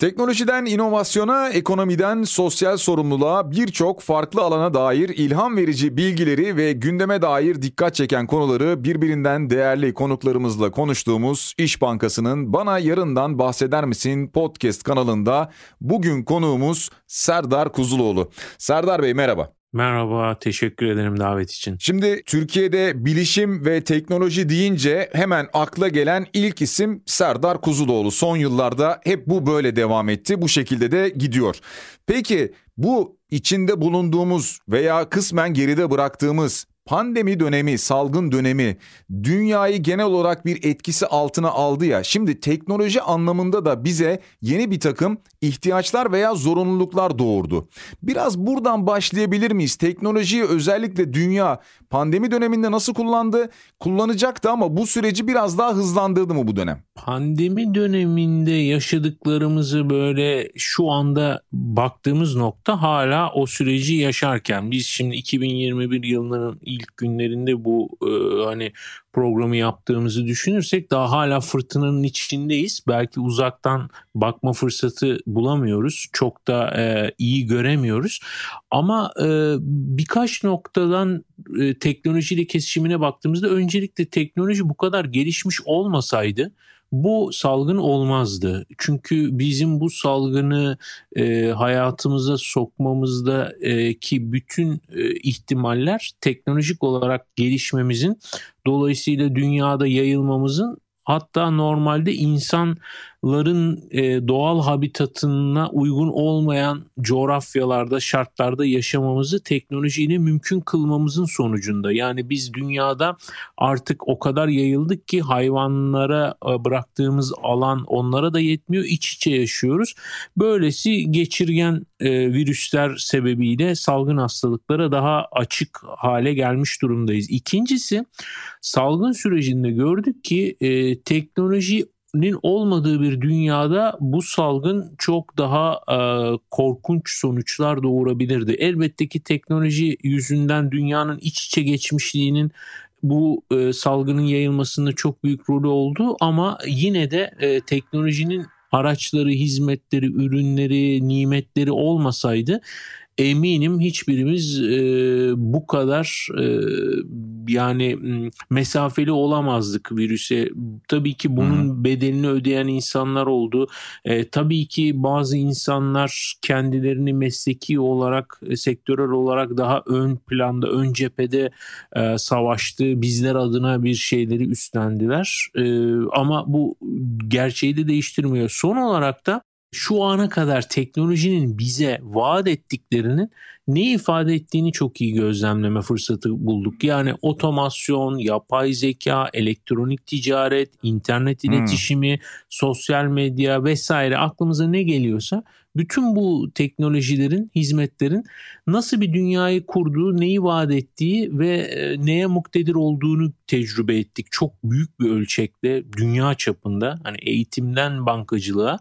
Teknolojiden inovasyona, ekonomiden sosyal sorumluluğa birçok farklı alana dair ilham verici bilgileri ve gündeme dair dikkat çeken konuları birbirinden değerli konuklarımızla konuştuğumuz İş Bankası'nın Bana Yarından Bahseder Misin podcast kanalında bugün konuğumuz Serdar Kuzuloğlu. Serdar Bey merhaba. Merhaba, teşekkür ederim davet için. Şimdi Türkiye'de bilişim ve teknoloji deyince hemen akla gelen ilk isim Serdar Kuzuloğlu. Son yıllarda hep bu böyle devam etti, bu şekilde de gidiyor. Peki bu içinde bulunduğumuz veya kısmen geride bıraktığımız Pandemi dönemi, salgın dönemi dünyayı genel olarak bir etkisi altına aldı ya. Şimdi teknoloji anlamında da bize yeni bir takım ihtiyaçlar veya zorunluluklar doğurdu. Biraz buradan başlayabilir miyiz? Teknolojiyi özellikle dünya pandemi döneminde nasıl kullandı? Kullanacaktı ama bu süreci biraz daha hızlandırdı mı bu dönem? Pandemi döneminde yaşadıklarımızı böyle şu anda baktığımız nokta hala o süreci yaşarken biz şimdi 2021 yılının günlerinde bu e, hani programı yaptığımızı düşünürsek daha hala fırtınanın içindeyiz. Belki uzaktan bakma fırsatı bulamıyoruz. Çok da e, iyi göremiyoruz. Ama e, birkaç noktadan e, teknolojiyle kesişimine baktığımızda öncelikle teknoloji bu kadar gelişmiş olmasaydı bu salgın olmazdı. Çünkü bizim bu salgını e, hayatımıza sokmamızda e, ki bütün e, ihtimaller teknolojik olarak gelişmemizin dolayısıyla dünyada yayılmamızın hatta normalde insan ların e, doğal habitatına uygun olmayan coğrafyalarda, şartlarda yaşamamızı teknolojiyle mümkün kılmamızın sonucunda. Yani biz dünyada artık o kadar yayıldık ki hayvanlara e, bıraktığımız alan onlara da yetmiyor. İç içe yaşıyoruz. Böylesi geçirgen e, virüsler sebebiyle salgın hastalıklara daha açık hale gelmiş durumdayız. İkincisi salgın sürecinde gördük ki e, teknoloji nin olmadığı bir dünyada bu salgın çok daha e, korkunç sonuçlar doğurabilirdi. Elbette ki teknoloji yüzünden dünyanın iç içe geçmişliğinin bu e, salgının yayılmasında çok büyük rolü oldu ama yine de e, teknolojinin araçları, hizmetleri, ürünleri, nimetleri olmasaydı eminim hiçbirimiz e, bu kadar e, yani mesafeli olamazdık virüse. Tabii ki bunun hmm. bedelini ödeyen insanlar oldu. E, tabii ki bazı insanlar kendilerini mesleki olarak, e, sektörel olarak daha ön planda, ön cephede e, savaştı. Bizler adına bir şeyleri üstlendiler. E, ama bu gerçeği de değiştirmiyor. Son olarak da şu ana kadar teknolojinin bize vaat ettiklerinin ne ifade ettiğini çok iyi gözlemleme fırsatı bulduk. Yani otomasyon, yapay zeka, elektronik ticaret, internet hmm. iletişimi, hmm. sosyal medya vesaire aklımıza ne geliyorsa bütün bu teknolojilerin, hizmetlerin nasıl bir dünyayı kurduğu, neyi vaat ettiği ve e, neye muktedir olduğunu tecrübe ettik. Çok büyük bir ölçekte dünya çapında hani eğitimden bankacılığa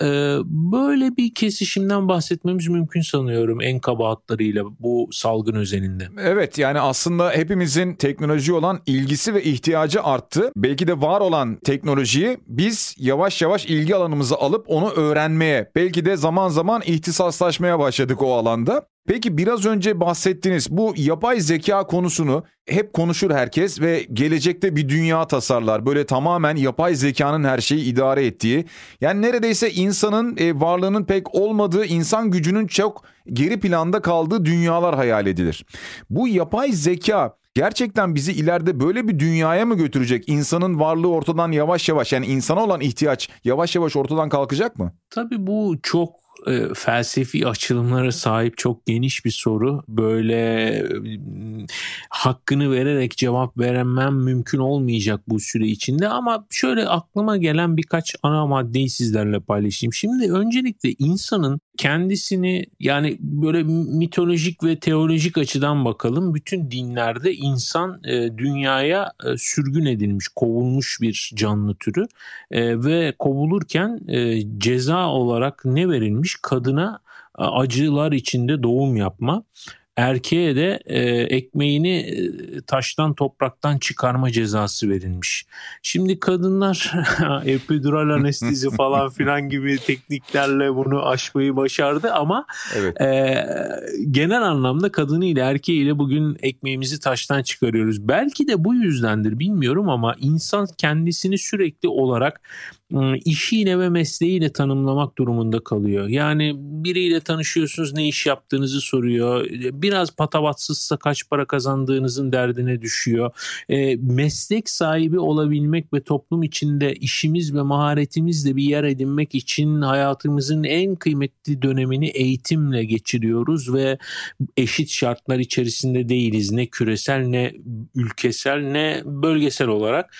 e, böyle bir kesişimden bahsetmemiz mümkün sanıyorum en kaba hatlarıyla bu salgın özelinde. Evet yani aslında hepimizin teknoloji olan ilgisi ve ihtiyacı arttı. Belki de var olan teknolojiyi biz yavaş yavaş ilgi alanımıza alıp onu öğrenmeye belki de zaman zaman ihtisaslaşmaya başladık o alanda. Peki biraz önce bahsettiniz bu yapay zeka konusunu hep konuşur herkes ve gelecekte bir dünya tasarlar. Böyle tamamen yapay zekanın her şeyi idare ettiği. Yani neredeyse insanın e, varlığının pek olmadığı, insan gücünün çok geri planda kaldığı dünyalar hayal edilir. Bu yapay zeka gerçekten bizi ileride böyle bir dünyaya mı götürecek? İnsanın varlığı ortadan yavaş yavaş yani insana olan ihtiyaç yavaş yavaş ortadan kalkacak mı? Tabii bu çok e, felsefi açılımlara sahip çok geniş bir soru. Böyle e, hakkını vererek cevap veremem mümkün olmayacak bu süre içinde ama şöyle aklıma gelen birkaç ana maddeyi sizlerle paylaşayım. Şimdi öncelikle insanın kendisini yani böyle mitolojik ve teolojik açıdan bakalım. Bütün dinlerde insan e, dünyaya e, sürgün edilmiş, kovulmuş bir canlı türü e, ve kovulurken e, ceza olarak ne verilmiş? Kadına acılar içinde doğum yapma erkeğe de e, ekmeğini e, taştan topraktan çıkarma cezası verilmiş. Şimdi kadınlar epidural anestezi falan filan gibi tekniklerle bunu aşmayı başardı ama evet. e, genel anlamda kadını ile erkeği ile bugün ekmeğimizi taştan çıkarıyoruz. Belki de bu yüzdendir bilmiyorum ama insan kendisini sürekli olarak işiyle ve mesleğiyle tanımlamak durumunda kalıyor. Yani biriyle tanışıyorsunuz ne iş yaptığınızı soruyor. Biraz patavatsızsa kaç para kazandığınızın derdine düşüyor. E, meslek sahibi olabilmek ve toplum içinde işimiz ve maharetimizle bir yer edinmek için hayatımızın en kıymetli dönemini eğitimle geçiriyoruz ve eşit şartlar içerisinde değiliz. Ne küresel ne ülkesel ne bölgesel olarak.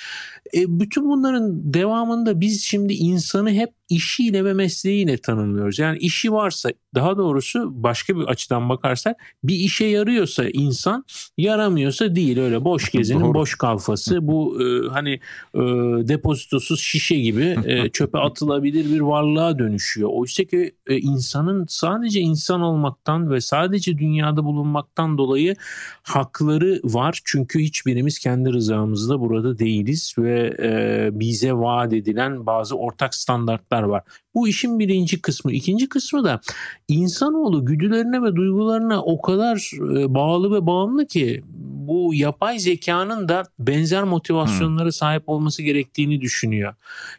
E, bütün bunların devamında biz şimdi insanı hep işiyle ve mesleğiyle tanımlıyoruz. Yani işi varsa daha doğrusu başka bir açıdan bakarsak bir işe yarıyorsa insan yaramıyorsa değil öyle boş gezinin boş kalfası bu e, hani e, depozitosuz şişe gibi e, çöpe atılabilir bir varlığa dönüşüyor. Oysa ki e, insanın sadece insan olmaktan ve sadece dünyada bulunmaktan dolayı hakları var. Çünkü hiçbirimiz kendi rızamızda burada değiliz ve e, bize vaat edilen bazı ortak standartlar var. Bu işin birinci kısmı. İkinci kısmı da insanoğlu güdülerine ve duygularına o kadar e, bağlı ve bağımlı ki bu yapay zekanın da benzer motivasyonlara sahip olması gerektiğini düşünüyor.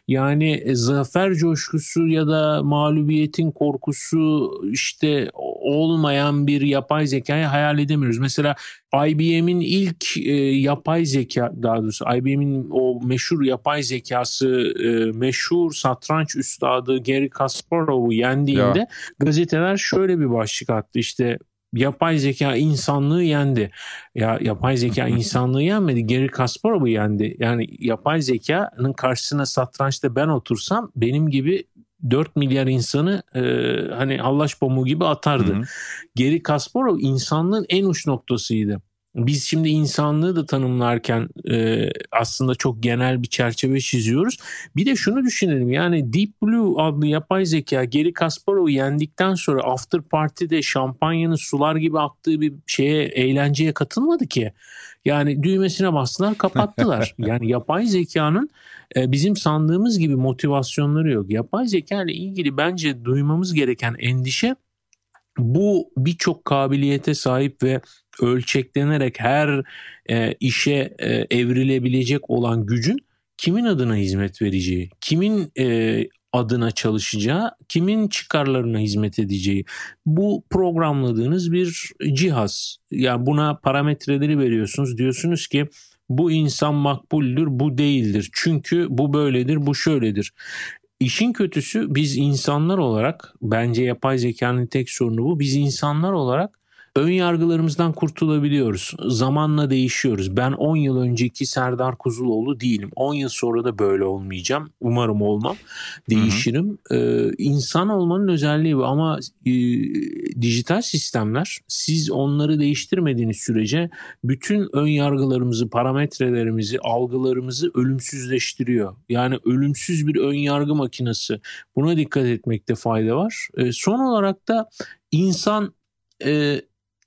Yani e, zafer coşkusu ya da mağlubiyetin korkusu işte olmayan bir yapay zekayı hayal edemiyoruz. Mesela IBM'in ilk e, yapay zeka daha doğrusu IBM'in o meşhur yapay zekası e, meşhur satranç üstadı Gary Kasparov'u yendiğinde ya. gazeteler şöyle bir başlık attı işte yapay zeka insanlığı yendi. Ya yapay zeka insanlığı yenmedi. Gary Kasparov'u yendi. Yani yapay zekanın karşısına satrançta ben otursam benim gibi 4 milyar insanı e, hani hallaç pamuğu gibi atardı. Hı hı. Geri Kasparov insanlığın en uç noktasıydı. Biz şimdi insanlığı da tanımlarken e, aslında çok genel bir çerçeve çiziyoruz. Bir de şunu düşünelim yani Deep Blue adlı yapay zeka Geri Kasparov'u yendikten sonra After Party'de şampanyanın sular gibi aktığı bir şeye eğlenceye katılmadı ki. Yani düğmesine bastılar kapattılar. yani yapay zekanın e, bizim sandığımız gibi motivasyonları yok. Yapay zeka ile ilgili bence duymamız gereken endişe bu birçok kabiliyete sahip ve ölçeklenerek her e, işe e, evrilebilecek olan gücün kimin adına hizmet vereceği, kimin e, adına çalışacağı, kimin çıkarlarına hizmet edeceği. Bu programladığınız bir cihaz. Yani buna parametreleri veriyorsunuz. Diyorsunuz ki bu insan makbuldür, bu değildir. Çünkü bu böyledir, bu şöyledir. İşin kötüsü biz insanlar olarak bence yapay zekanın tek sorunu bu. Biz insanlar olarak ön yargılarımızdan kurtulabiliyoruz. Zamanla değişiyoruz. Ben 10 yıl önceki Serdar Kuzuloğlu değilim. 10 yıl sonra da böyle olmayacağım. Umarım olmam. Değişirim. Ee, insan olmanın özelliği bu ama e, dijital sistemler siz onları değiştirmediğiniz sürece bütün ön yargılarımızı, parametrelerimizi, algılarımızı ölümsüzleştiriyor. Yani ölümsüz bir ön yargı makinesi. Buna dikkat etmekte fayda var. E, son olarak da insan e,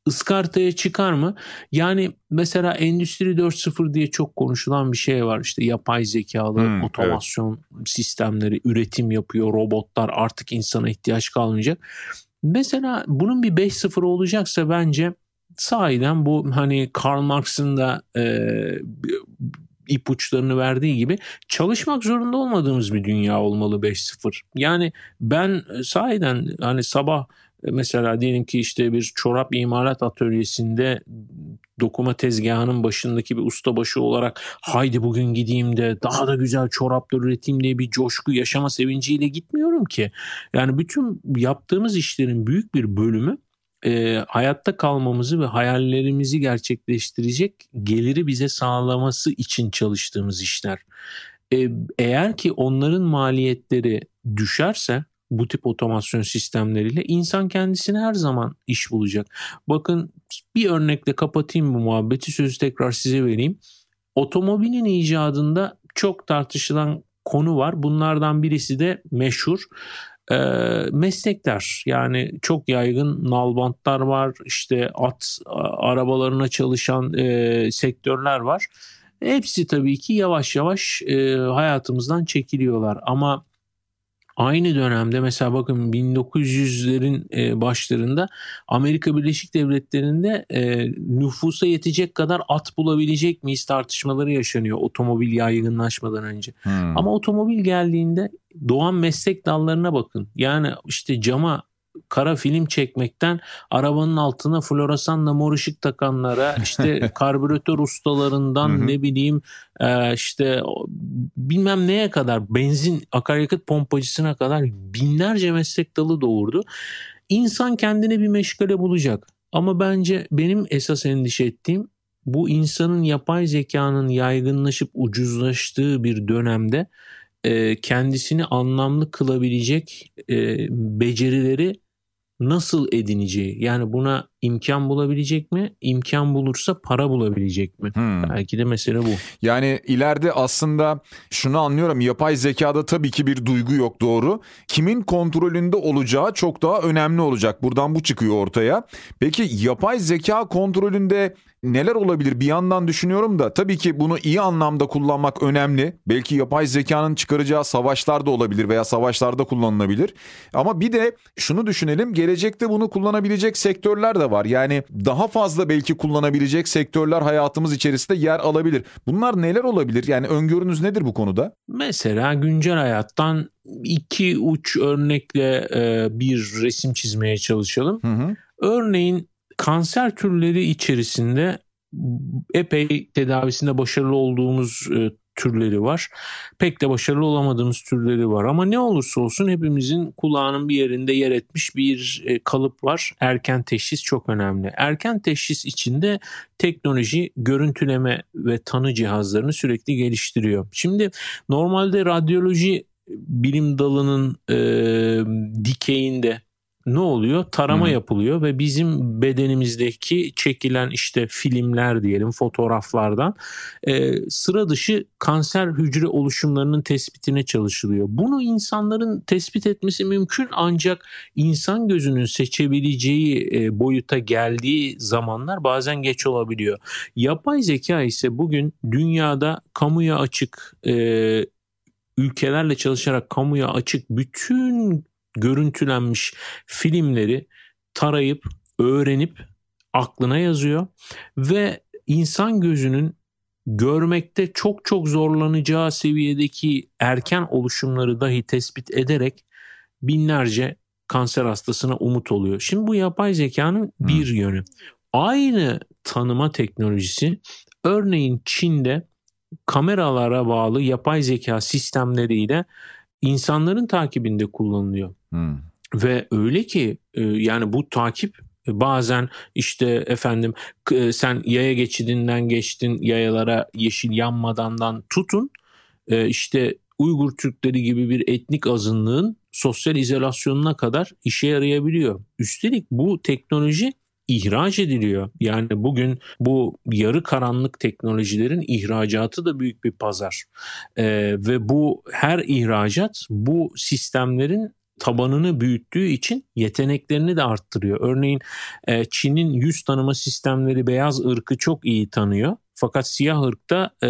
ıskartaya çıkar mı? Yani mesela Endüstri 4.0 diye çok konuşulan bir şey var. İşte yapay zekalı hmm, otomasyon evet. sistemleri üretim yapıyor. Robotlar artık insana ihtiyaç kalmayacak. Mesela bunun bir 5.0 olacaksa bence sahiden bu hani Karl Marx'ın da e, ipuçlarını verdiği gibi çalışmak zorunda olmadığımız bir dünya olmalı 5.0. Yani ben sahiden hani sabah mesela diyelim ki işte bir çorap imalat atölyesinde dokuma tezgahının başındaki bir ustabaşı olarak haydi bugün gideyim de daha da güzel çoraplar üreteyim diye bir coşku yaşama sevinciyle gitmiyorum ki. Yani bütün yaptığımız işlerin büyük bir bölümü e, hayatta kalmamızı ve hayallerimizi gerçekleştirecek geliri bize sağlaması için çalıştığımız işler. E, eğer ki onların maliyetleri düşerse bu tip otomasyon sistemleriyle insan kendisine her zaman iş bulacak. Bakın bir örnekle kapatayım bu muhabbeti sözü tekrar size vereyim. Otomobilin icadında çok tartışılan konu var. Bunlardan birisi de meşhur e, meslekler yani çok yaygın nalbantlar var işte at arabalarına çalışan e, sektörler var. Hepsi tabii ki yavaş yavaş e, hayatımızdan çekiliyorlar ama Aynı dönemde mesela bakın 1900'lerin e, başlarında Amerika Birleşik Devletleri'nde e, nüfusa yetecek kadar at bulabilecek miyiz tartışmaları yaşanıyor otomobil yaygınlaşmadan önce. Hmm. Ama otomobil geldiğinde doğan meslek dallarına bakın. Yani işte cama kara film çekmekten arabanın altına floresanla mor ışık takanlara işte karbüratör ustalarından ne bileyim e, işte bilmem neye kadar benzin akaryakıt pompacısına kadar binlerce meslek dalı doğurdu. İnsan kendine bir meşgale bulacak. Ama bence benim esas endişe ettiğim bu insanın yapay zekanın yaygınlaşıp ucuzlaştığı bir dönemde e, kendisini anlamlı kılabilecek e, becerileri nasıl edineceği yani buna imkan bulabilecek mi? İmkan bulursa para bulabilecek mi? Hmm. Belki de mesele bu. Yani ileride aslında şunu anlıyorum yapay zekada tabii ki bir duygu yok doğru. Kimin kontrolünde olacağı çok daha önemli olacak. Buradan bu çıkıyor ortaya. Peki yapay zeka kontrolünde neler olabilir bir yandan düşünüyorum da tabii ki bunu iyi anlamda kullanmak önemli. Belki yapay zekanın çıkaracağı savaşlar da olabilir veya savaşlarda kullanılabilir. Ama bir de şunu düşünelim gelecekte bunu kullanabilecek sektörler de var. Yani daha fazla belki kullanabilecek sektörler hayatımız içerisinde yer alabilir. Bunlar neler olabilir? Yani öngörünüz nedir bu konuda? Mesela güncel hayattan iki uç örnekle e, bir resim çizmeye çalışalım. Hı hı. Örneğin kanser türleri içerisinde epey tedavisinde başarılı olduğumuz e, türleri var. Pek de başarılı olamadığımız türleri var ama ne olursa olsun hepimizin kulağının bir yerinde yer etmiş bir e, kalıp var. Erken teşhis çok önemli. Erken teşhis içinde teknoloji görüntüleme ve tanı cihazlarını sürekli geliştiriyor. Şimdi normalde radyoloji bilim dalının e, dikeyinde ne oluyor? Tarama Hı. yapılıyor ve bizim bedenimizdeki çekilen işte filmler diyelim fotoğraflardan e, sıra dışı kanser hücre oluşumlarının tespitine çalışılıyor. Bunu insanların tespit etmesi mümkün ancak insan gözünün seçebileceği e, boyuta geldiği zamanlar bazen geç olabiliyor. Yapay zeka ise bugün dünyada kamuya açık e, ülkelerle çalışarak kamuya açık bütün görüntülenmiş filmleri tarayıp öğrenip aklına yazıyor ve insan gözünün görmekte çok çok zorlanacağı seviyedeki erken oluşumları dahi tespit ederek binlerce kanser hastasına umut oluyor. Şimdi bu yapay zekanın bir yönü. Aynı tanıma teknolojisi örneğin Çin'de kameralara bağlı yapay zeka sistemleriyle insanların takibinde kullanılıyor. Hmm. Ve öyle ki e, yani bu takip e, bazen işte efendim e, sen yaya geçidinden geçtin yayalara yeşil yanmadandan tutun işte Uygur Türkleri gibi bir etnik azınlığın sosyal izolasyonuna kadar işe yarayabiliyor. Üstelik bu teknoloji ihraç ediliyor. Yani bugün bu yarı karanlık teknolojilerin ihracatı da büyük bir pazar. Ee, ve bu her ihracat bu sistemlerin tabanını büyüttüğü için yeteneklerini de arttırıyor. Örneğin e, Çin'in yüz tanıma sistemleri beyaz ırkı çok iyi tanıyor. Fakat siyah ırkta e,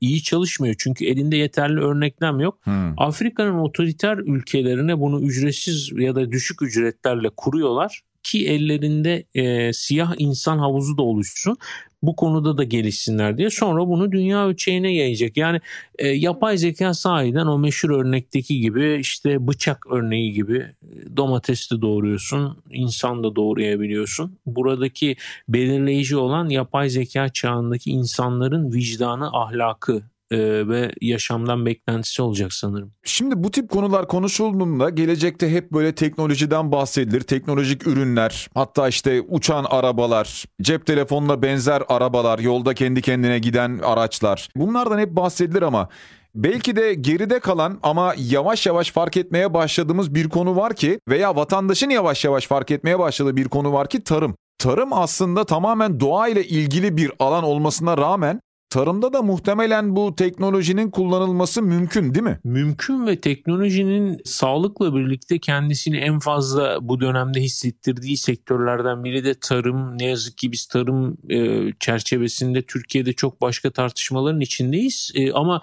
iyi çalışmıyor çünkü elinde yeterli örneklem yok. Hmm. Afrika'nın otoriter ülkelerine bunu ücretsiz ya da düşük ücretlerle kuruyorlar ki ellerinde e, siyah insan havuzu da oluşsun. Bu konuda da gelişsinler diye. Sonra bunu dünya ölçeğine yayacak. Yani e, yapay zeka sahiden o meşhur örnekteki gibi işte bıçak örneği gibi e, domates de doğuruyorsun, insan da doğrayabiliyorsun. Buradaki belirleyici olan yapay zeka çağındaki insanların vicdanı, ahlakı e, ve yaşamdan beklentisi olacak sanırım. Şimdi bu tip konular konuşulduğunda gelecekte hep böyle teknolojiden bahsedilir. Teknolojik ürünler, hatta işte uçan arabalar, cep telefonuna benzer arabalar, yolda kendi kendine giden araçlar. Bunlardan hep bahsedilir ama Belki de geride kalan ama yavaş yavaş fark etmeye başladığımız bir konu var ki veya vatandaşın yavaş yavaş fark etmeye başladığı bir konu var ki tarım. Tarım aslında tamamen doğa ile ilgili bir alan olmasına rağmen tarımda da muhtemelen bu teknolojinin kullanılması mümkün değil mi? Mümkün ve teknolojinin sağlıkla birlikte kendisini en fazla bu dönemde hissettirdiği sektörlerden biri de tarım. Ne yazık ki biz tarım e, çerçevesinde Türkiye'de çok başka tartışmaların içindeyiz. E, ama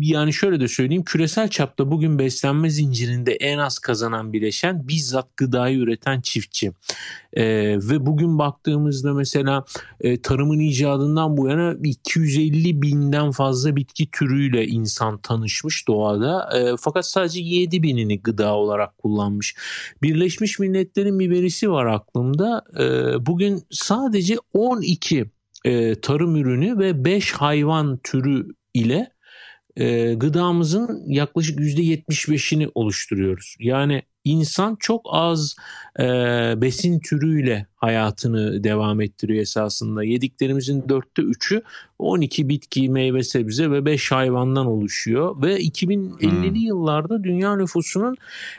yani şöyle de söyleyeyim küresel çapta bugün beslenme zincirinde en az kazanan bileşen bizzat gıdayı üreten çiftçi. Ee, ve bugün baktığımızda mesela e, tarımın icadından bu yana 250 binden fazla bitki türüyle insan tanışmış doğada. E, fakat sadece 7 binini gıda olarak kullanmış. Birleşmiş Milletler'in bir verisi var aklımda. E, bugün sadece 12 e, tarım ürünü ve 5 hayvan türü ile e, gıdamızın yaklaşık %75'ini oluşturuyoruz. Yani insan çok az e, besin türüyle hayatını devam ettiriyor esasında. Yediklerimizin dörtte üçü 12 bitki, meyve, sebze ve 5 hayvandan oluşuyor. Ve 2050'li hmm. yıllarda dünya nüfusunun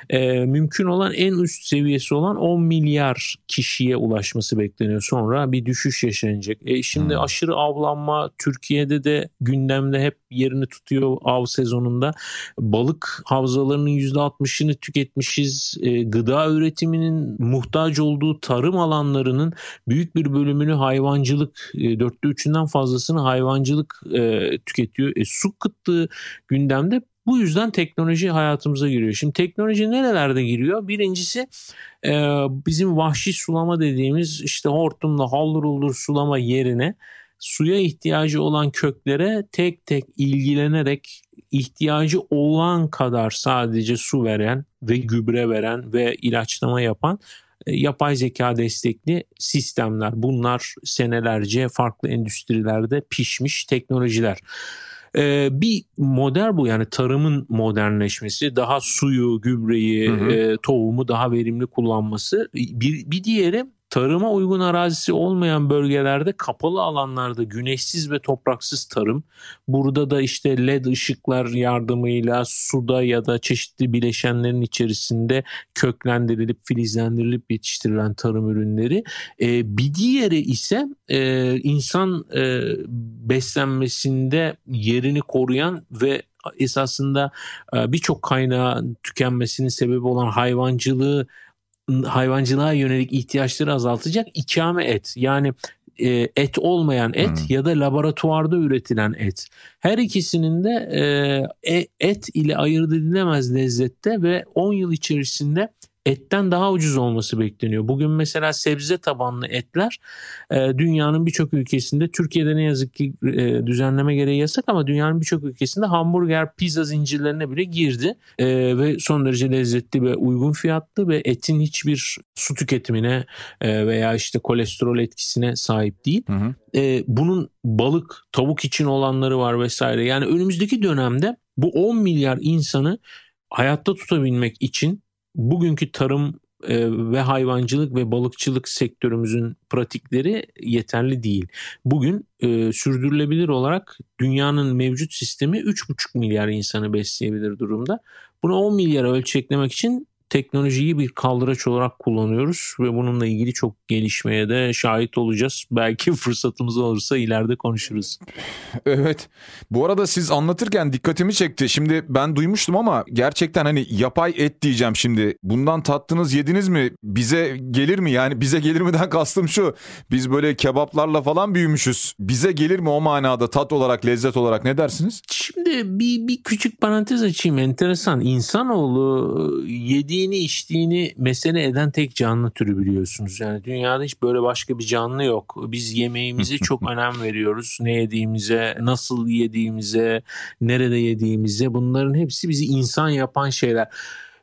e, mümkün olan en üst seviyesi olan 10 milyar kişiye ulaşması bekleniyor. Sonra bir düşüş yaşanacak. E, şimdi hmm. aşırı avlanma Türkiye'de de gündemde hep yerini tutuyor av sezonunda. Balık havzalarının %60'ını tüketmişiz. E, gıda üretiminin muhtaç olduğu tarım alanlarının büyük bir bölümünü hayvancılık, e, dörtte üçünden fazlasını hayvancılık e, tüketiyor. E, su kıtlığı gündemde bu yüzden teknoloji hayatımıza giriyor. Şimdi teknoloji nerelerde giriyor? Birincisi e, bizim vahşi sulama dediğimiz işte hortumla haldır uldur sulama yerine suya ihtiyacı olan köklere tek tek ilgilenerek ihtiyacı olan kadar sadece su veren ve gübre veren ve ilaçlama yapan yapay zeka destekli sistemler. Bunlar senelerce farklı endüstrilerde pişmiş teknolojiler. Ee, bir model bu yani tarımın modernleşmesi, daha suyu, gübreyi, hı hı. E, tohumu daha verimli kullanması. Bir, bir diğeri Tarıma uygun arazisi olmayan bölgelerde kapalı alanlarda güneşsiz ve topraksız tarım. Burada da işte led ışıklar yardımıyla suda ya da çeşitli bileşenlerin içerisinde köklendirilip filizlendirilip yetiştirilen tarım ürünleri. Ee, bir diğeri ise e, insan e, beslenmesinde yerini koruyan ve esasında e, birçok kaynağın tükenmesinin sebebi olan hayvancılığı hayvancılığa yönelik ihtiyaçları azaltacak ikame et. Yani e, et olmayan et hmm. ya da laboratuvarda üretilen et. Her ikisinin de e, e et ile ayırt edilemez lezzette ve 10 yıl içerisinde etten daha ucuz olması bekleniyor. Bugün mesela sebze tabanlı etler e, dünyanın birçok ülkesinde Türkiye'de ne yazık ki e, düzenleme gereği yasak ama dünyanın birçok ülkesinde hamburger, pizza zincirlerine bile girdi e, ve son derece lezzetli ve uygun fiyatlı ve etin hiçbir su tüketimine e, veya işte kolesterol etkisine sahip değil. Hı hı. E, bunun balık, tavuk için olanları var vesaire. Yani önümüzdeki dönemde bu 10 milyar insanı hayatta tutabilmek için bugünkü tarım e, ve hayvancılık ve balıkçılık sektörümüzün pratikleri yeterli değil. Bugün e, sürdürülebilir olarak dünyanın mevcut sistemi 3,5 milyar insanı besleyebilir durumda. Bunu 10 milyara ölçeklemek için teknolojiyi bir kaldıraç olarak kullanıyoruz ve bununla ilgili çok gelişmeye de şahit olacağız. Belki fırsatımız olursa ileride konuşuruz. Evet. Bu arada siz anlatırken dikkatimi çekti. Şimdi ben duymuştum ama gerçekten hani yapay et diyeceğim şimdi. Bundan tattınız yediniz mi? Bize gelir mi? Yani bize gelir mi'den kastım şu. Biz böyle kebaplarla falan büyümüşüz. Bize gelir mi o manada tat olarak, lezzet olarak ne dersiniz? Şimdi bir, bir küçük parantez açayım. Enteresan. İnsanoğlu yediği yediğini içtiğini mesele eden tek canlı türü biliyorsunuz. Yani dünyada hiç böyle başka bir canlı yok. Biz yemeğimize çok önem veriyoruz. Ne yediğimize, nasıl yediğimize, nerede yediğimize bunların hepsi bizi insan yapan şeyler.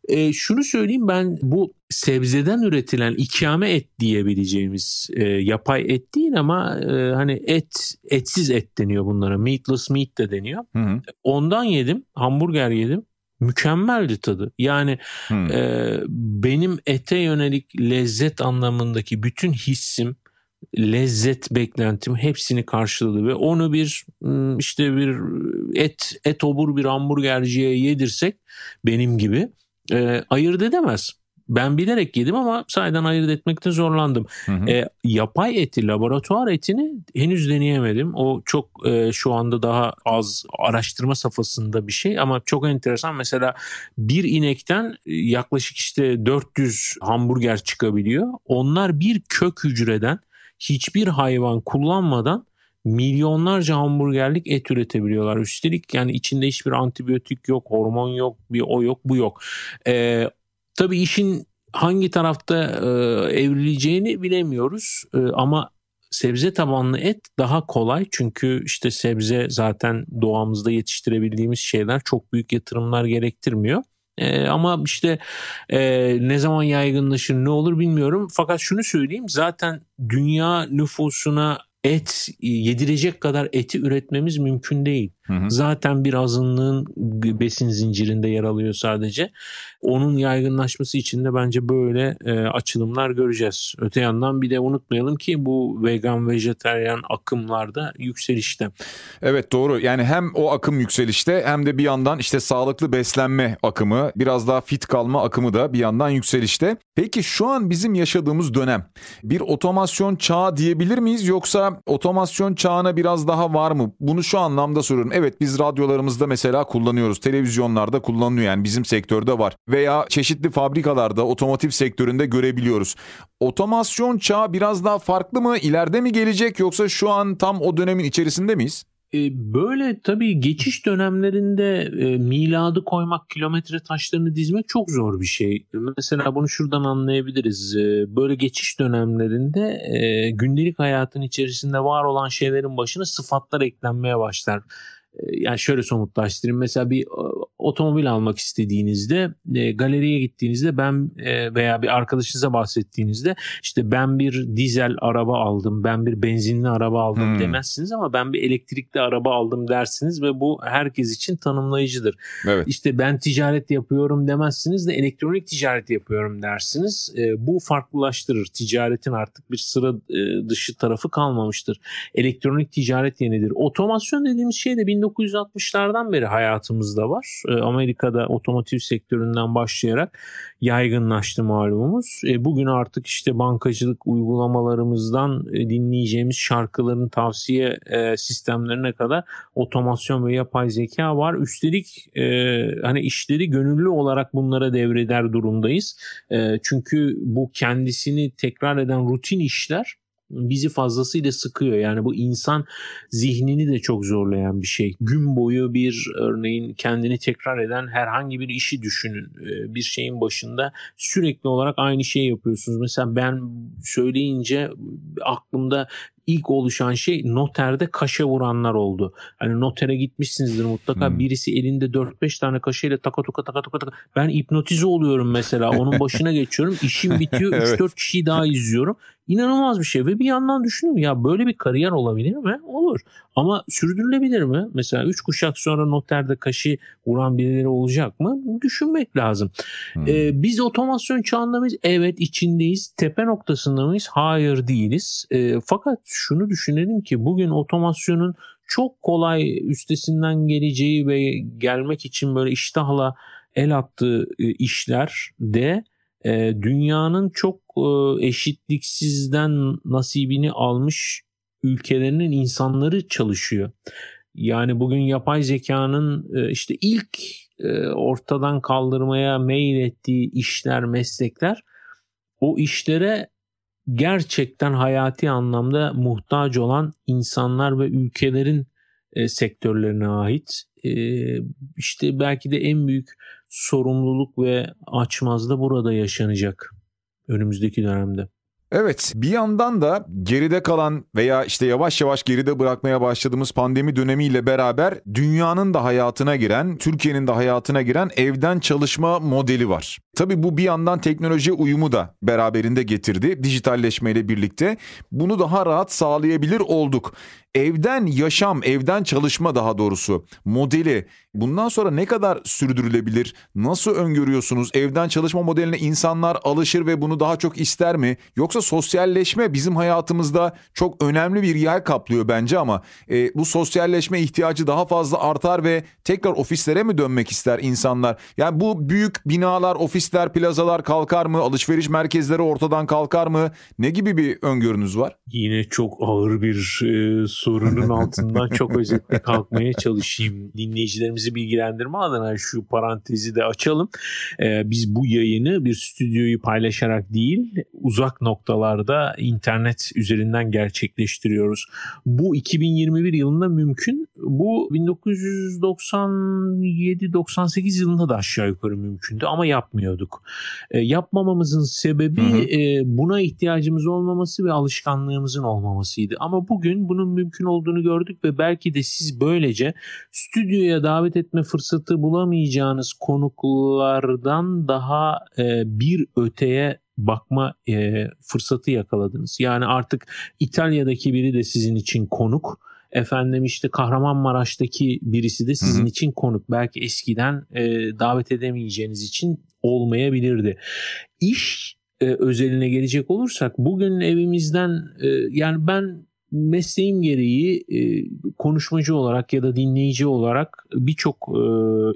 E, şunu söyleyeyim ben bu sebzeden üretilen ikame et diyebileceğimiz e, yapay et değil ama e, hani et etsiz et deniyor bunlara meatless meat de deniyor. Hı hı. Ondan yedim hamburger yedim mükemmeldi tadı. Yani hmm. e, benim ete yönelik lezzet anlamındaki bütün hissim lezzet beklentim hepsini karşıladı ve onu bir işte bir et et obur bir hamburgerciye yedirsek benim gibi e, ayırt edemez. Ben bilerek yedim ama sayeden ayırt etmekte zorlandım. Hı hı. E, yapay eti, laboratuvar etini henüz deneyemedim. O çok e, şu anda daha az araştırma safhasında bir şey ama çok enteresan. Mesela bir inekten yaklaşık işte 400 hamburger çıkabiliyor. Onlar bir kök hücreden hiçbir hayvan kullanmadan milyonlarca hamburgerlik et üretebiliyorlar. Üstelik yani içinde hiçbir antibiyotik yok, hormon yok, bir o yok, bu yok. Ee, tabii işin hangi tarafta e, evrileceğini bilemiyoruz e, ama sebze tabanlı et daha kolay çünkü işte sebze zaten doğamızda yetiştirebildiğimiz şeyler çok büyük yatırımlar gerektirmiyor. Ee, ama işte e, ne zaman yaygınlaşır ne olur bilmiyorum. Fakat şunu söyleyeyim zaten dünya nüfusuna et yedirecek kadar eti üretmemiz mümkün değil. Hı hı. Zaten bir azınlığın besin zincirinde yer alıyor sadece. Onun yaygınlaşması için de bence böyle e, açılımlar göreceğiz. Öte yandan bir de unutmayalım ki bu vegan vejeteryan akımlarda yükselişte. Evet doğru. Yani hem o akım yükselişte hem de bir yandan işte sağlıklı beslenme akımı, biraz daha fit kalma akımı da bir yandan yükselişte. Peki şu an bizim yaşadığımız dönem bir otomasyon çağı diyebilir miyiz yoksa otomasyon çağına biraz daha var mı? Bunu şu anlamda soruyorum. Evet biz radyolarımızda mesela kullanıyoruz. Televizyonlarda kullanılıyor yani bizim sektörde var. Veya çeşitli fabrikalarda otomotiv sektöründe görebiliyoruz. Otomasyon çağı biraz daha farklı mı? İleride mi gelecek yoksa şu an tam o dönemin içerisinde miyiz? E, böyle tabii geçiş dönemlerinde e, miladı koymak, kilometre taşlarını dizmek çok zor bir şey. Mesela bunu şuradan anlayabiliriz. E, böyle geçiş dönemlerinde gündelik hayatın içerisinde var olan şeylerin başına sıfatlar eklenmeye başlar yani şöyle somutlaştırayım. Mesela bir otomobil almak istediğinizde e, galeriye gittiğinizde ben e, veya bir arkadaşınıza bahsettiğinizde işte ben bir dizel araba aldım, ben bir benzinli araba aldım hmm. demezsiniz ama ben bir elektrikli araba aldım dersiniz ve bu herkes için tanımlayıcıdır. Evet. İşte ben ticaret yapıyorum demezsiniz de elektronik ticaret yapıyorum dersiniz. E, bu farklılaştırır. Ticaretin artık bir sıra e, dışı tarafı kalmamıştır. Elektronik ticaret yenidir. Otomasyon dediğimiz şey de 1960'lardan beri hayatımızda var. E, Amerika'da otomotiv sektöründen başlayarak yaygınlaştı malumumuz. E, bugün artık işte bankacılık uygulamalarımızdan e, dinleyeceğimiz şarkıların tavsiye sistemlerine kadar otomasyon ve yapay zeka var. Üstelik hani işleri gönüllü olarak bunlara devreder durumdayız. Çünkü bu kendisini tekrar eden rutin işler bizi fazlasıyla sıkıyor. Yani bu insan zihnini de çok zorlayan bir şey. Gün boyu bir örneğin kendini tekrar eden herhangi bir işi düşünün. Ee, bir şeyin başında sürekli olarak aynı şeyi yapıyorsunuz. Mesela ben söyleyince aklımda ilk oluşan şey noterde kaşe vuranlar oldu. Hani notere gitmişsinizdir mutlaka hmm. birisi elinde 4-5 tane kaşeyle taka taka taka taka taka. Ben hipnotize oluyorum mesela onun başına geçiyorum işim bitiyor 3-4 evet. kişiyi daha izliyorum. İnanılmaz bir şey ve bir yandan düşünüyorum ya böyle bir kariyer olabilir mi? Olur. Ama sürdürülebilir mi? Mesela 3 kuşak sonra noterde kaşı vuran birileri olacak mı? Düşünmek lazım. Hmm. Ee, biz otomasyon çağında mıyız? Evet içindeyiz. Tepe noktasında mıyız? Hayır değiliz. Ee, fakat şunu düşünelim ki bugün otomasyonun çok kolay üstesinden geleceği ve gelmek için böyle iştahla el attığı e, işler de e, dünyanın çok eşitliksizden nasibini almış ülkelerinin insanları çalışıyor. Yani bugün yapay zekanın işte ilk ortadan kaldırmaya meyil ettiği işler, meslekler o işlere gerçekten hayati anlamda muhtaç olan insanlar ve ülkelerin e, sektörlerine ait. E, işte belki de en büyük sorumluluk ve açmaz da burada yaşanacak önümüzdeki dönemde. Evet bir yandan da geride kalan veya işte yavaş yavaş geride bırakmaya başladığımız pandemi dönemiyle beraber dünyanın da hayatına giren, Türkiye'nin de hayatına giren evden çalışma modeli var. Tabii bu bir yandan teknoloji uyumu da beraberinde getirdi dijitalleşmeyle birlikte. Bunu daha rahat sağlayabilir olduk evden yaşam, evden çalışma daha doğrusu modeli bundan sonra ne kadar sürdürülebilir? Nasıl öngörüyorsunuz? Evden çalışma modeline insanlar alışır ve bunu daha çok ister mi? Yoksa sosyalleşme bizim hayatımızda çok önemli bir yer kaplıyor bence ama e, bu sosyalleşme ihtiyacı daha fazla artar ve tekrar ofislere mi dönmek ister insanlar? Yani bu büyük binalar, ofisler ofisler, plazalar kalkar mı? Alışveriş merkezleri ortadan kalkar mı? Ne gibi bir öngörünüz var? Yine çok ağır bir e, sorunun altından çok özetle kalkmaya çalışayım. Dinleyicilerimizi bilgilendirme adına şu parantezi de açalım. E, biz bu yayını bir stüdyoyu paylaşarak değil, uzak noktalarda internet üzerinden gerçekleştiriyoruz. Bu 2021 yılında mümkün. Bu 1997-98 yılında da aşağı yukarı mümkündü ama yapmıyorduk. E, yapmamamızın sebebi hı hı. E, buna ihtiyacımız olmaması ve alışkanlığımızın olmamasıydı. Ama bugün bunun mümkün olduğunu gördük ve belki de siz böylece stüdyoya davet etme fırsatı bulamayacağınız konuklardan daha e, bir öteye bakma e, fırsatı yakaladınız. Yani artık İtalya'daki biri de sizin için konuk efendim işte Kahramanmaraş'taki birisi de sizin Hı-hı. için konuk. Belki eskiden e, davet edemeyeceğiniz için olmayabilirdi. İş e, özeline gelecek olursak bugün evimizden e, yani ben mesleğim gereği e, konuşmacı olarak ya da dinleyici olarak birçok e,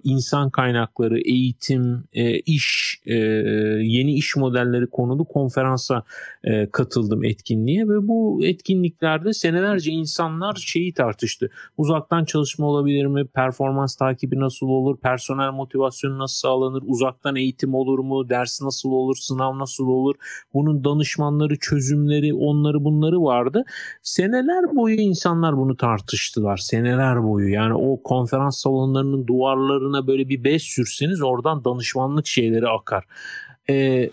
insan kaynakları, eğitim, e, iş, e, yeni iş modelleri konulu konferansa e, katıldım etkinliğe ve bu etkinliklerde senelerce insanlar şeyi tartıştı. Uzaktan çalışma olabilir mi? Performans takibi nasıl olur? Personel motivasyonu nasıl sağlanır? Uzaktan eğitim olur mu? Ders nasıl olur? Sınav nasıl olur? Bunun danışmanları, çözümleri, onları bunları vardı. Seneler boyu insanlar bunu tartıştılar. Seneler boyu. Yani o konferans salonlarının duvarlarına böyle bir bez sürseniz oradan danışmanlık şeyleri akar. Ee,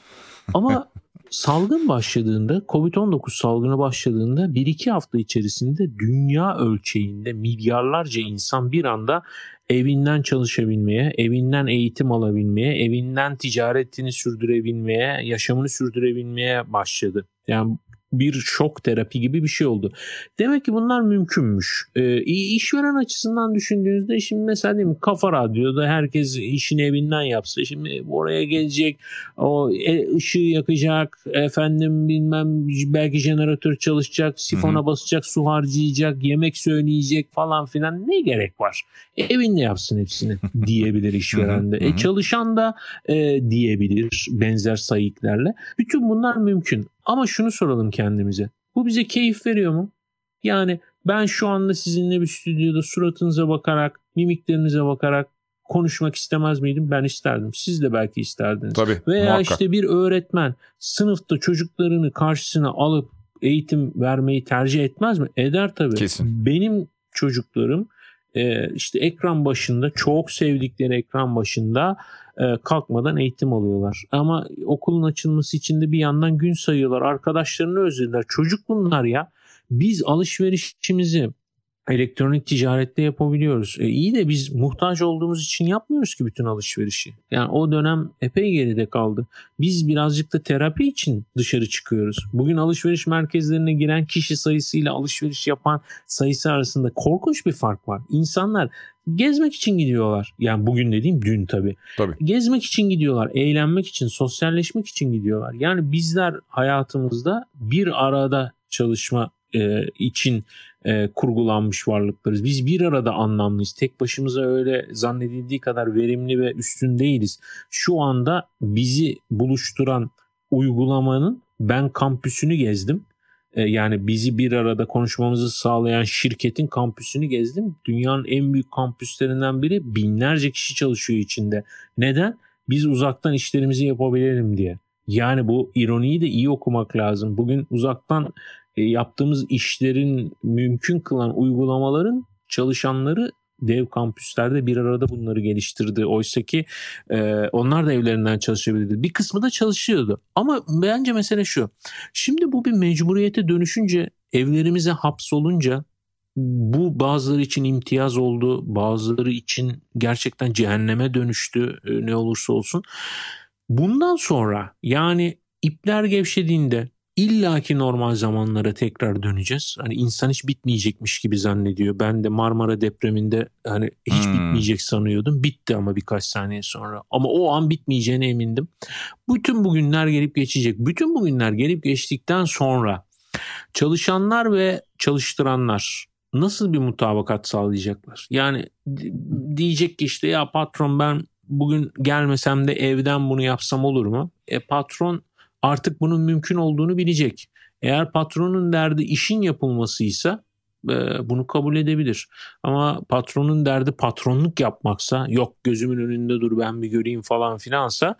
ama salgın başladığında, Covid-19 salgını başladığında 1-2 hafta içerisinde dünya ölçeğinde milyarlarca insan bir anda evinden çalışabilmeye, evinden eğitim alabilmeye, evinden ticaretini sürdürebilmeye, yaşamını sürdürebilmeye başladı. Yani bir şok terapi gibi bir şey oldu. Demek ki bunlar mümkünmüş. Ee, işveren açısından düşündüğünüzde şimdi mesela değil mi Kafa Radyo'da herkes işini evinden yapsa şimdi oraya gelecek o e, ışığı yakacak efendim bilmem belki jeneratör çalışacak sifona Hı-hı. basacak su harcayacak yemek söyleyecek falan filan ne gerek var? Evinde yapsın hepsini diyebilir işveren de. E, çalışan da e, diyebilir benzer sayıklarla. Bütün bunlar mümkün. Ama şunu soralım kendimize. Bu bize keyif veriyor mu? Yani ben şu anda sizinle bir stüdyoda suratınıza bakarak, mimiklerinize bakarak konuşmak istemez miydim? Ben isterdim. Siz de belki isterdiniz. Tabii, Veya muhakkak. işte bir öğretmen sınıfta çocuklarını karşısına alıp eğitim vermeyi tercih etmez mi? Eder tabii. Kesin. Benim çocuklarım işte ekran başında çok sevdikleri ekran başında e, kalkmadan eğitim alıyorlar. Ama okulun açılması için de bir yandan gün sayıyorlar. Arkadaşlarını özlediler. Çocuk bunlar ya. Biz alışverişimizi elektronik ticarette yapabiliyoruz. E iyi de biz muhtaç olduğumuz için yapmıyoruz ki bütün alışverişi. Yani o dönem epey geride kaldı. Biz birazcık da terapi için dışarı çıkıyoruz. Bugün alışveriş merkezlerine giren kişi sayısıyla alışveriş yapan sayısı arasında korkunç bir fark var. İnsanlar gezmek için gidiyorlar. Yani bugün dediğim dün tabii. tabii. Gezmek için gidiyorlar, eğlenmek için, sosyalleşmek için gidiyorlar. Yani bizler hayatımızda bir arada çalışma e, için e, kurgulanmış varlıklarız. Biz bir arada anlamlıyız. Tek başımıza öyle zannedildiği kadar verimli ve üstün değiliz. Şu anda bizi buluşturan uygulamanın ben kampüsünü gezdim. E, yani bizi bir arada konuşmamızı sağlayan şirketin kampüsünü gezdim. Dünyanın en büyük kampüslerinden biri binlerce kişi çalışıyor içinde. Neden? Biz uzaktan işlerimizi yapabilelim diye. Yani bu ironiyi de iyi okumak lazım. Bugün uzaktan yaptığımız işlerin mümkün kılan uygulamaların çalışanları dev kampüslerde bir arada bunları geliştirdi. Oysa ki e, onlar da evlerinden çalışabilirdi. Bir kısmı da çalışıyordu. Ama bence mesele şu. Şimdi bu bir mecburiyete dönüşünce evlerimize hapsolunca bu bazıları için imtiyaz oldu. Bazıları için gerçekten cehenneme dönüştü e, ne olursa olsun. Bundan sonra yani ipler gevşediğinde illaki normal zamanlara tekrar döneceğiz. Hani insan hiç bitmeyecekmiş gibi zannediyor. Ben de Marmara depreminde hani hiç hmm. bitmeyecek sanıyordum. Bitti ama birkaç saniye sonra. Ama o an bitmeyeceğine emindim. Bütün bugünler gelip geçecek. Bütün bugünler gelip geçtikten sonra çalışanlar ve çalıştıranlar nasıl bir mutabakat sağlayacaklar? Yani diyecek ki işte ya patron ben bugün gelmesem de evden bunu yapsam olur mu? E, patron artık bunun mümkün olduğunu bilecek. Eğer patronun derdi işin yapılmasıysa e, bunu kabul edebilir. Ama patronun derdi patronluk yapmaksa yok gözümün önünde dur ben bir göreyim falan filansa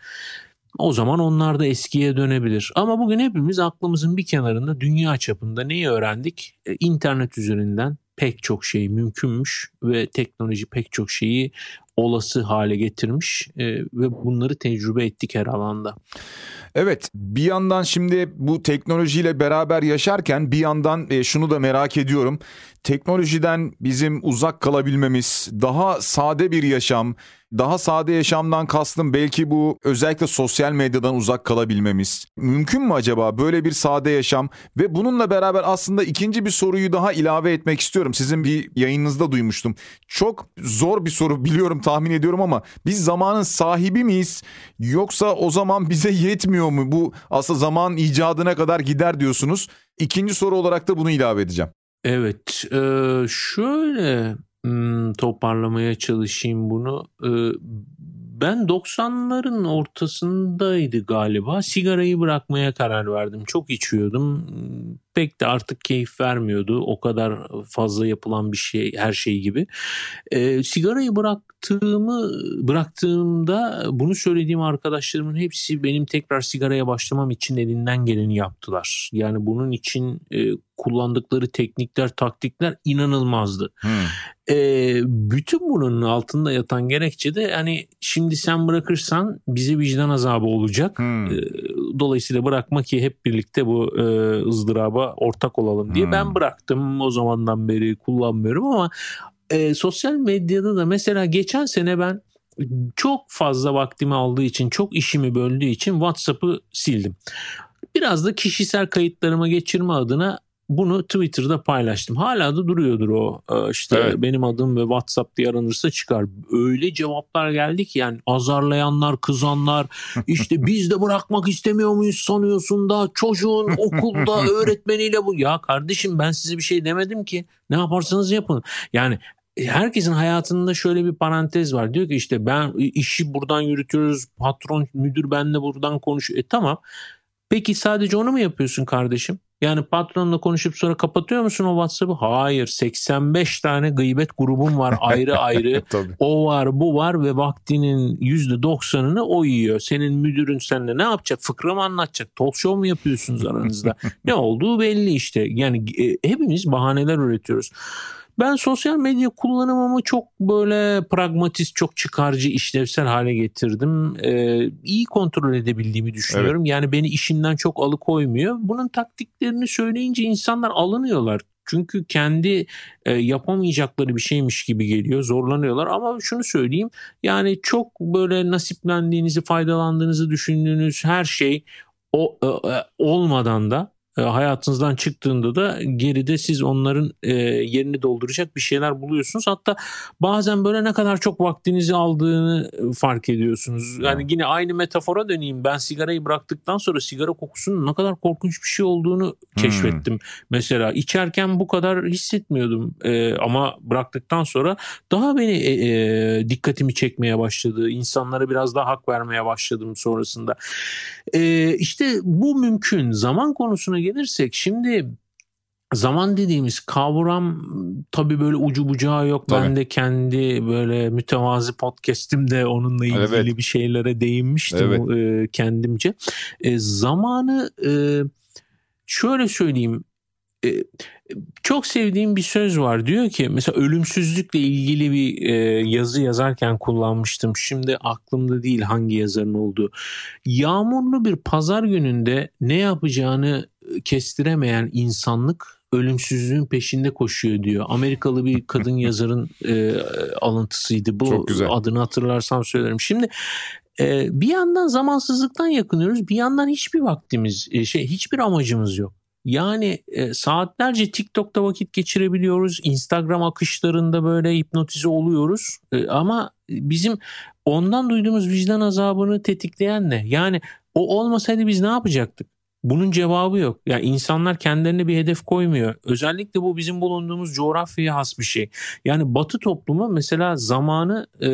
o zaman onlar da eskiye dönebilir. Ama bugün hepimiz aklımızın bir kenarında dünya çapında neyi öğrendik? E, internet üzerinden pek çok şey mümkünmüş ve teknoloji pek çok şeyi olası hale getirmiş e, ve bunları tecrübe ettik her alanda. Evet bir yandan şimdi bu teknolojiyle beraber yaşarken bir yandan e, şunu da merak ediyorum. Teknolojiden bizim uzak kalabilmemiz, daha sade bir yaşam, daha sade yaşamdan kastım belki bu özellikle sosyal medyadan uzak kalabilmemiz. Mümkün mü acaba böyle bir sade yaşam ve bununla beraber aslında ikinci bir soruyu daha ilave etmek istiyorum. Sizin bir yayınınızda duymuştum. Çok zor bir soru biliyorum tahmin ediyorum ama biz zamanın sahibi miyiz yoksa o zaman bize yetmiyor mu? Bu aslında zaman icadına kadar gider diyorsunuz. İkinci soru olarak da bunu ilave edeceğim. Evet, şöyle hmm, toparlamaya çalışayım bunu. E, ben 90'ların ortasındaydı galiba. Sigarayı bırakmaya karar verdim. Çok içiyordum. Pek de artık keyif vermiyordu. O kadar fazla yapılan bir şey, her şey gibi. E, sigarayı bıraktığımı bıraktığımda bunu söylediğim arkadaşlarımın hepsi benim tekrar sigaraya başlamam için elinden geleni yaptılar. Yani bunun için e, kullandıkları teknikler, taktikler inanılmazdı. Hmm. E, bütün bunun altında yatan gerekçe de hani şimdi sen bırakırsan bize vicdan azabı olacak. Hmm. E, dolayısıyla bırakma ki hep birlikte bu e, ızdıraba ortak olalım diye hmm. ben bıraktım. O zamandan beri kullanmıyorum ama e, sosyal medyada da mesela geçen sene ben çok fazla vaktimi aldığı için, çok işimi böldüğü için WhatsApp'ı sildim. Biraz da kişisel kayıtlarıma geçirme adına bunu Twitter'da paylaştım. Hala da duruyordur o e, işte evet. benim adım ve WhatsApp diye aranırsa çıkar. Öyle cevaplar geldi ki yani azarlayanlar, kızanlar işte biz de bırakmak istemiyor muyuz sanıyorsun da çocuğun okulda öğretmeniyle bu. Ya kardeşim ben size bir şey demedim ki ne yaparsanız yapın. Yani herkesin hayatında şöyle bir parantez var. Diyor ki işte ben işi buradan yürütüyoruz. Patron, müdür benle buradan konuşuyor. E tamam. Peki sadece onu mu yapıyorsun kardeşim? Yani patronla konuşup sonra kapatıyor musun o WhatsApp'ı? Hayır 85 tane gıybet grubum var ayrı ayrı. o var bu var ve vaktinin %90'ını o yiyor. Senin müdürün seninle ne yapacak? Fıkra mı anlatacak? Talk show mu yapıyorsunuz aranızda? ne olduğu belli işte. Yani e, hepimiz bahaneler üretiyoruz. Ben sosyal medya kullanımımı çok böyle pragmatist, çok çıkarcı, işlevsel hale getirdim. Ee, iyi kontrol edebildiğimi düşünüyorum. Evet. Yani beni işimden çok alıkoymuyor. Bunun taktiklerini söyleyince insanlar alınıyorlar. Çünkü kendi e, yapamayacakları bir şeymiş gibi geliyor. Zorlanıyorlar ama şunu söyleyeyim. Yani çok böyle nasiplendiğinizi, faydalandığınızı düşündüğünüz her şey o e, e olmadan da hayatınızdan çıktığında da geride siz onların e, yerini dolduracak bir şeyler buluyorsunuz. Hatta bazen böyle ne kadar çok vaktinizi aldığını fark ediyorsunuz. Yani yine aynı metafora döneyim. Ben sigarayı bıraktıktan sonra sigara kokusunun ne kadar korkunç bir şey olduğunu keşfettim. Hmm. Mesela içerken bu kadar hissetmiyordum. E, ama bıraktıktan sonra daha beni e, e, dikkatimi çekmeye başladı. İnsanlara biraz daha hak vermeye başladım sonrasında. E, işte bu mümkün. Zaman konusuna gelirsek şimdi zaman dediğimiz kavram tabii böyle ucu bucağı yok. Tabii. Ben de kendi böyle mütevazi podcast'imde onunla ilgili evet. bir şeylere değinmiştim evet. e, kendimce. E, zamanı e, şöyle söyleyeyim e, çok sevdiğim bir söz var. Diyor ki mesela ölümsüzlükle ilgili bir e, yazı yazarken kullanmıştım. Şimdi aklımda değil hangi yazarın olduğu. Yağmurlu bir pazar gününde ne yapacağını kestiremeyen insanlık ölümsüzlüğün peşinde koşuyor diyor. Amerikalı bir kadın yazarın e, alıntısıydı. Bu Çok güzel. adını hatırlarsam söylerim. Şimdi e, bir yandan zamansızlıktan yakınıyoruz. Bir yandan hiçbir vaktimiz, e, şey hiçbir amacımız yok. Yani e, saatlerce TikTok'ta vakit geçirebiliyoruz. Instagram akışlarında böyle hipnotize oluyoruz. E, ama bizim ondan duyduğumuz vicdan azabını tetikleyen ne? Yani o olmasaydı biz ne yapacaktık? Bunun cevabı yok. Ya yani insanlar kendilerine bir hedef koymuyor. Özellikle bu bizim bulunduğumuz coğrafyaya has bir şey. Yani Batı toplumu mesela zamanı e,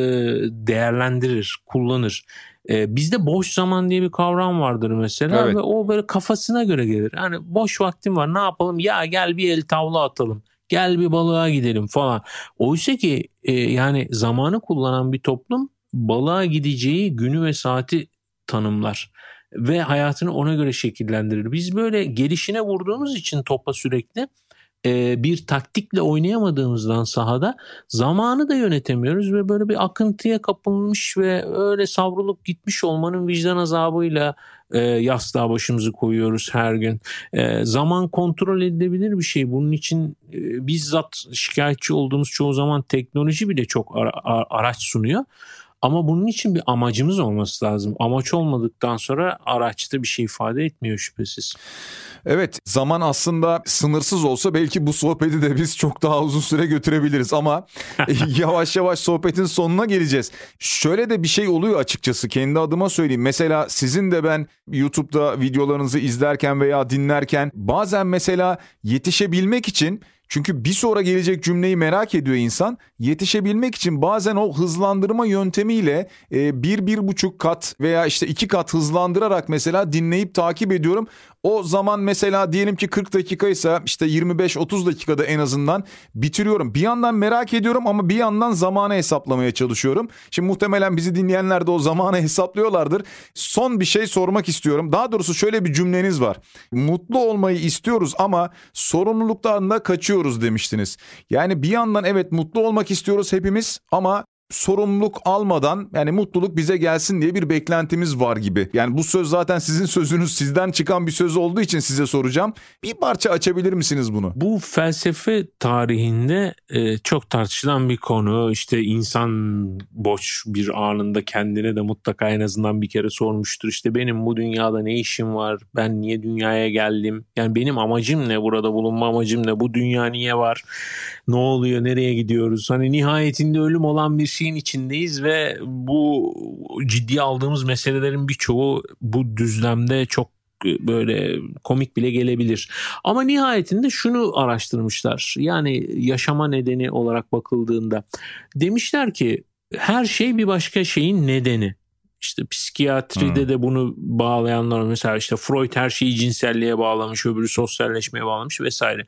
değerlendirir, kullanır. E, bizde boş zaman diye bir kavram vardır mesela evet. ve o böyle kafasına göre gelir. Yani boş vaktim var ne yapalım ya gel bir el tavla atalım. Gel bir balığa gidelim falan. Oysa ki e, yani zamanı kullanan bir toplum balığa gideceği günü ve saati tanımlar ve hayatını ona göre şekillendirir. Biz böyle gelişine vurduğumuz için topa sürekli e, bir taktikle oynayamadığımızdan sahada zamanı da yönetemiyoruz ve böyle bir akıntıya kapılmış ve öyle savrulup gitmiş olmanın vicdan azabıyla e, yastığa başımızı koyuyoruz her gün. E, zaman kontrol edilebilir bir şey. Bunun için e, bizzat şikayetçi olduğumuz çoğu zaman teknoloji bile çok ara, araç sunuyor. Ama bunun için bir amacımız olması lazım. Amaç olmadıktan sonra araçta bir şey ifade etmiyor şüphesiz. Evet zaman aslında sınırsız olsa belki bu sohbeti de biz çok daha uzun süre götürebiliriz ama yavaş yavaş sohbetin sonuna geleceğiz. Şöyle de bir şey oluyor açıkçası kendi adıma söyleyeyim. Mesela sizin de ben YouTube'da videolarınızı izlerken veya dinlerken bazen mesela yetişebilmek için çünkü bir sonra gelecek cümleyi merak ediyor insan. Yetişebilmek için bazen o hızlandırma yöntemiyle e, bir, bir buçuk kat veya işte iki kat hızlandırarak mesela dinleyip takip ediyorum. O zaman mesela diyelim ki 40 dakikaysa işte 25-30 dakikada en azından bitiriyorum. Bir yandan merak ediyorum ama bir yandan zamanı hesaplamaya çalışıyorum. Şimdi muhtemelen bizi dinleyenler de o zamanı hesaplıyorlardır. Son bir şey sormak istiyorum. Daha doğrusu şöyle bir cümleniz var. Mutlu olmayı istiyoruz ama sorumluluktan da kaçıyoruz demiştiniz. Yani bir yandan evet mutlu olmak istiyoruz hepimiz ama sorumluluk almadan yani mutluluk bize gelsin diye bir beklentimiz var gibi. Yani bu söz zaten sizin sözünüz sizden çıkan bir söz olduğu için size soracağım. Bir parça açabilir misiniz bunu? Bu felsefe tarihinde e, çok tartışılan bir konu. İşte insan boş bir anında kendine de mutlaka en azından bir kere sormuştur. İşte benim bu dünyada ne işim var? Ben niye dünyaya geldim? Yani benim amacım ne? Burada bulunma amacım ne? Bu dünya niye var? Ne oluyor? Nereye gidiyoruz? Hani nihayetinde ölüm olan bir şeyin içindeyiz ve bu ciddi aldığımız meselelerin birçoğu bu düzlemde çok böyle komik bile gelebilir. Ama nihayetinde şunu araştırmışlar. Yani yaşama nedeni olarak bakıldığında demişler ki her şey bir başka şeyin nedeni. İşte psikiyatride hmm. de bunu bağlayanlar mesela işte Freud her şeyi cinselliğe bağlamış, öbürü sosyalleşmeye bağlamış vesaire.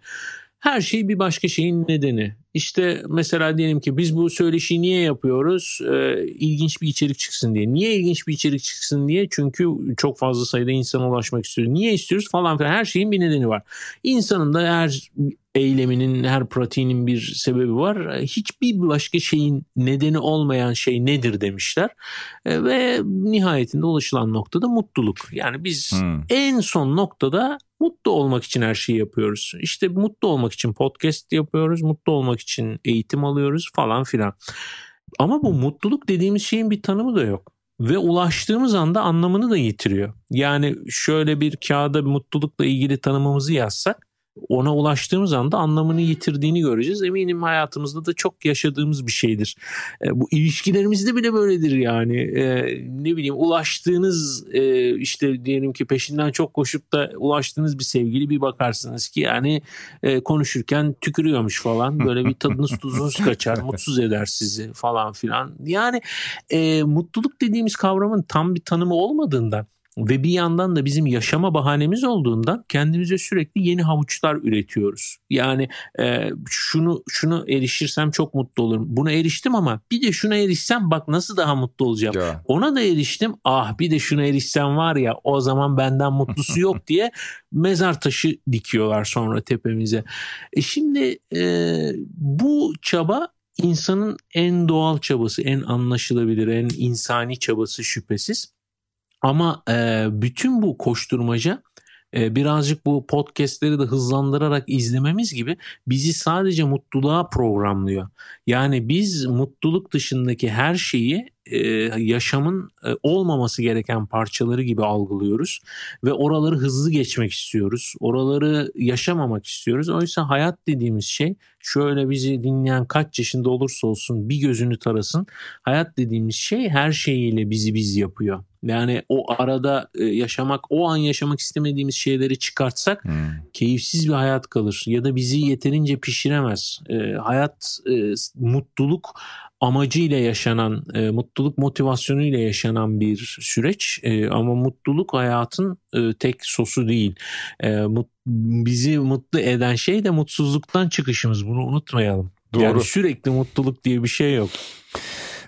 Her şey bir başka şeyin nedeni. İşte mesela diyelim ki biz bu söyleşiyi niye yapıyoruz? Ee, ilginç bir içerik çıksın diye. Niye ilginç bir içerik çıksın diye? Çünkü çok fazla sayıda insana ulaşmak istiyoruz. Niye istiyoruz falan filan. Her şeyin bir nedeni var. İnsanın da her eyleminin, her pratiğinin bir sebebi var. Hiçbir başka şeyin nedeni olmayan şey nedir demişler. E, ve nihayetinde ulaşılan noktada mutluluk. Yani biz hmm. en son noktada mutlu olmak için her şeyi yapıyoruz. İşte mutlu olmak için podcast yapıyoruz. Mutlu olmak için eğitim alıyoruz falan filan. Ama bu mutluluk dediğimiz şeyin bir tanımı da yok ve ulaştığımız anda anlamını da yitiriyor. Yani şöyle bir kağıda mutlulukla ilgili tanımımızı yazsak ona ulaştığımız anda anlamını yitirdiğini göreceğiz. Eminim hayatımızda da çok yaşadığımız bir şeydir. E, bu ilişkilerimizde bile böyledir yani. E, ne bileyim ulaştığınız e, işte diyelim ki peşinden çok koşup da ulaştığınız bir sevgili bir bakarsınız ki yani e, konuşurken tükürüyormuş falan. Böyle bir tadınız tuzunuz kaçar, mutsuz eder sizi falan filan. Yani e, mutluluk dediğimiz kavramın tam bir tanımı olmadığından ve bir yandan da bizim yaşama bahanemiz olduğundan kendimize sürekli yeni havuçlar üretiyoruz. Yani e, şunu şunu erişirsem çok mutlu olurum. Buna eriştim ama bir de şuna erişsem bak nasıl daha mutlu olacağım. Ya. Ona da eriştim. Ah bir de şuna erişsem var ya o zaman benden mutlusu yok diye mezar taşı dikiyorlar sonra tepemize. E şimdi e, bu çaba insanın en doğal çabası, en anlaşılabilir, en insani çabası şüphesiz. Ama e, bütün bu koşturmaca e, birazcık bu podcastleri de hızlandırarak izlememiz gibi bizi sadece mutluluğa programlıyor. Yani biz mutluluk dışındaki her şeyi e, yaşamın e, olmaması gereken parçaları gibi algılıyoruz ve oraları hızlı geçmek istiyoruz. Oraları yaşamamak istiyoruz. Oysa hayat dediğimiz şey şöyle bizi dinleyen kaç yaşında olursa olsun bir gözünü tarasın. Hayat dediğimiz şey her şeyiyle bizi biz yapıyor. Yani o arada e, yaşamak, o an yaşamak istemediğimiz şeyleri çıkartsak hmm. keyifsiz bir hayat kalır. Ya da bizi yeterince pişiremez. E, hayat, e, mutluluk amacıyla yaşanan, e, mutluluk motivasyonuyla yaşanan bir süreç. E, ama mutluluk hayatın e, tek sosu değil. E, mut, bizi mutlu eden şey de mutsuzluktan çıkışımız. Bunu unutmayalım. Doğru. Yani sürekli mutluluk diye bir şey yok.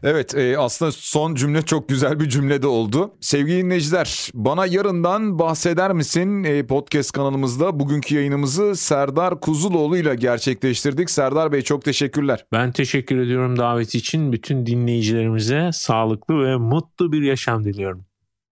Evet e, aslında son cümle çok güzel bir cümle de oldu. Sevgili dinleyiciler bana yarından bahseder misin e, podcast kanalımızda bugünkü yayınımızı Serdar Kuzuloğlu ile gerçekleştirdik. Serdar Bey çok teşekkürler. Ben teşekkür ediyorum davet için. Bütün dinleyicilerimize sağlıklı ve mutlu bir yaşam diliyorum.